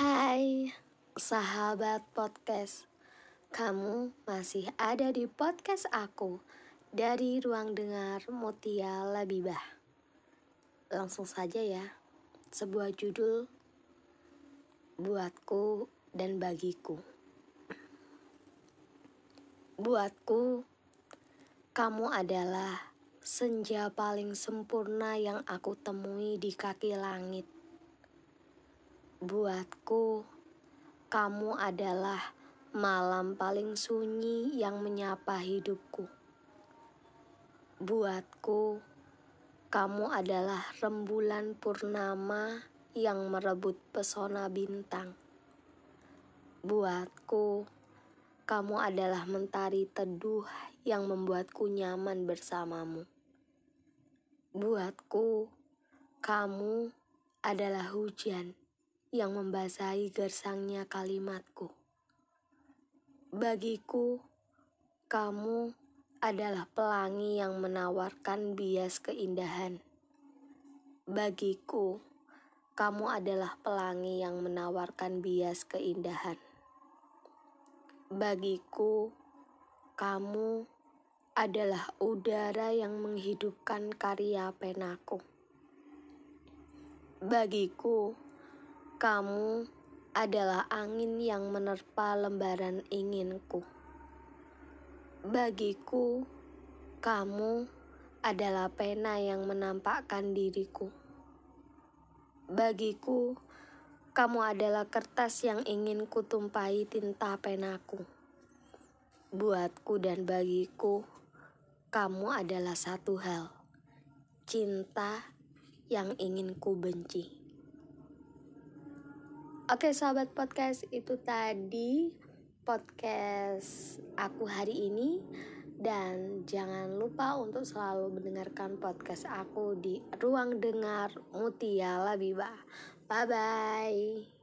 Hai, sahabat podcast. Kamu masih ada di podcast aku dari ruang dengar Mutia Labibah. Langsung saja ya, sebuah judul buatku dan bagiku. Buatku, kamu adalah senja paling sempurna yang aku temui di kaki langit Buatku, kamu adalah malam paling sunyi yang menyapa hidupku. Buatku, kamu adalah rembulan purnama yang merebut pesona bintang. Buatku, kamu adalah mentari teduh yang membuatku nyaman bersamamu. Buatku, kamu adalah hujan yang membasahi gersangnya kalimatku. Bagiku, kamu adalah pelangi yang menawarkan bias keindahan. Bagiku, kamu adalah pelangi yang menawarkan bias keindahan. Bagiku, kamu adalah udara yang menghidupkan karya penaku. Bagiku, kamu adalah angin yang menerpa lembaran inginku. Bagiku, kamu adalah pena yang menampakkan diriku. Bagiku, kamu adalah kertas yang ingin kutumpahi tinta penaku. Buatku dan bagiku, kamu adalah satu hal, cinta yang ingin ku benci. Oke sahabat podcast itu tadi podcast aku hari ini dan jangan lupa untuk selalu mendengarkan podcast aku di ruang dengar Mutia Labibah. Bye bye.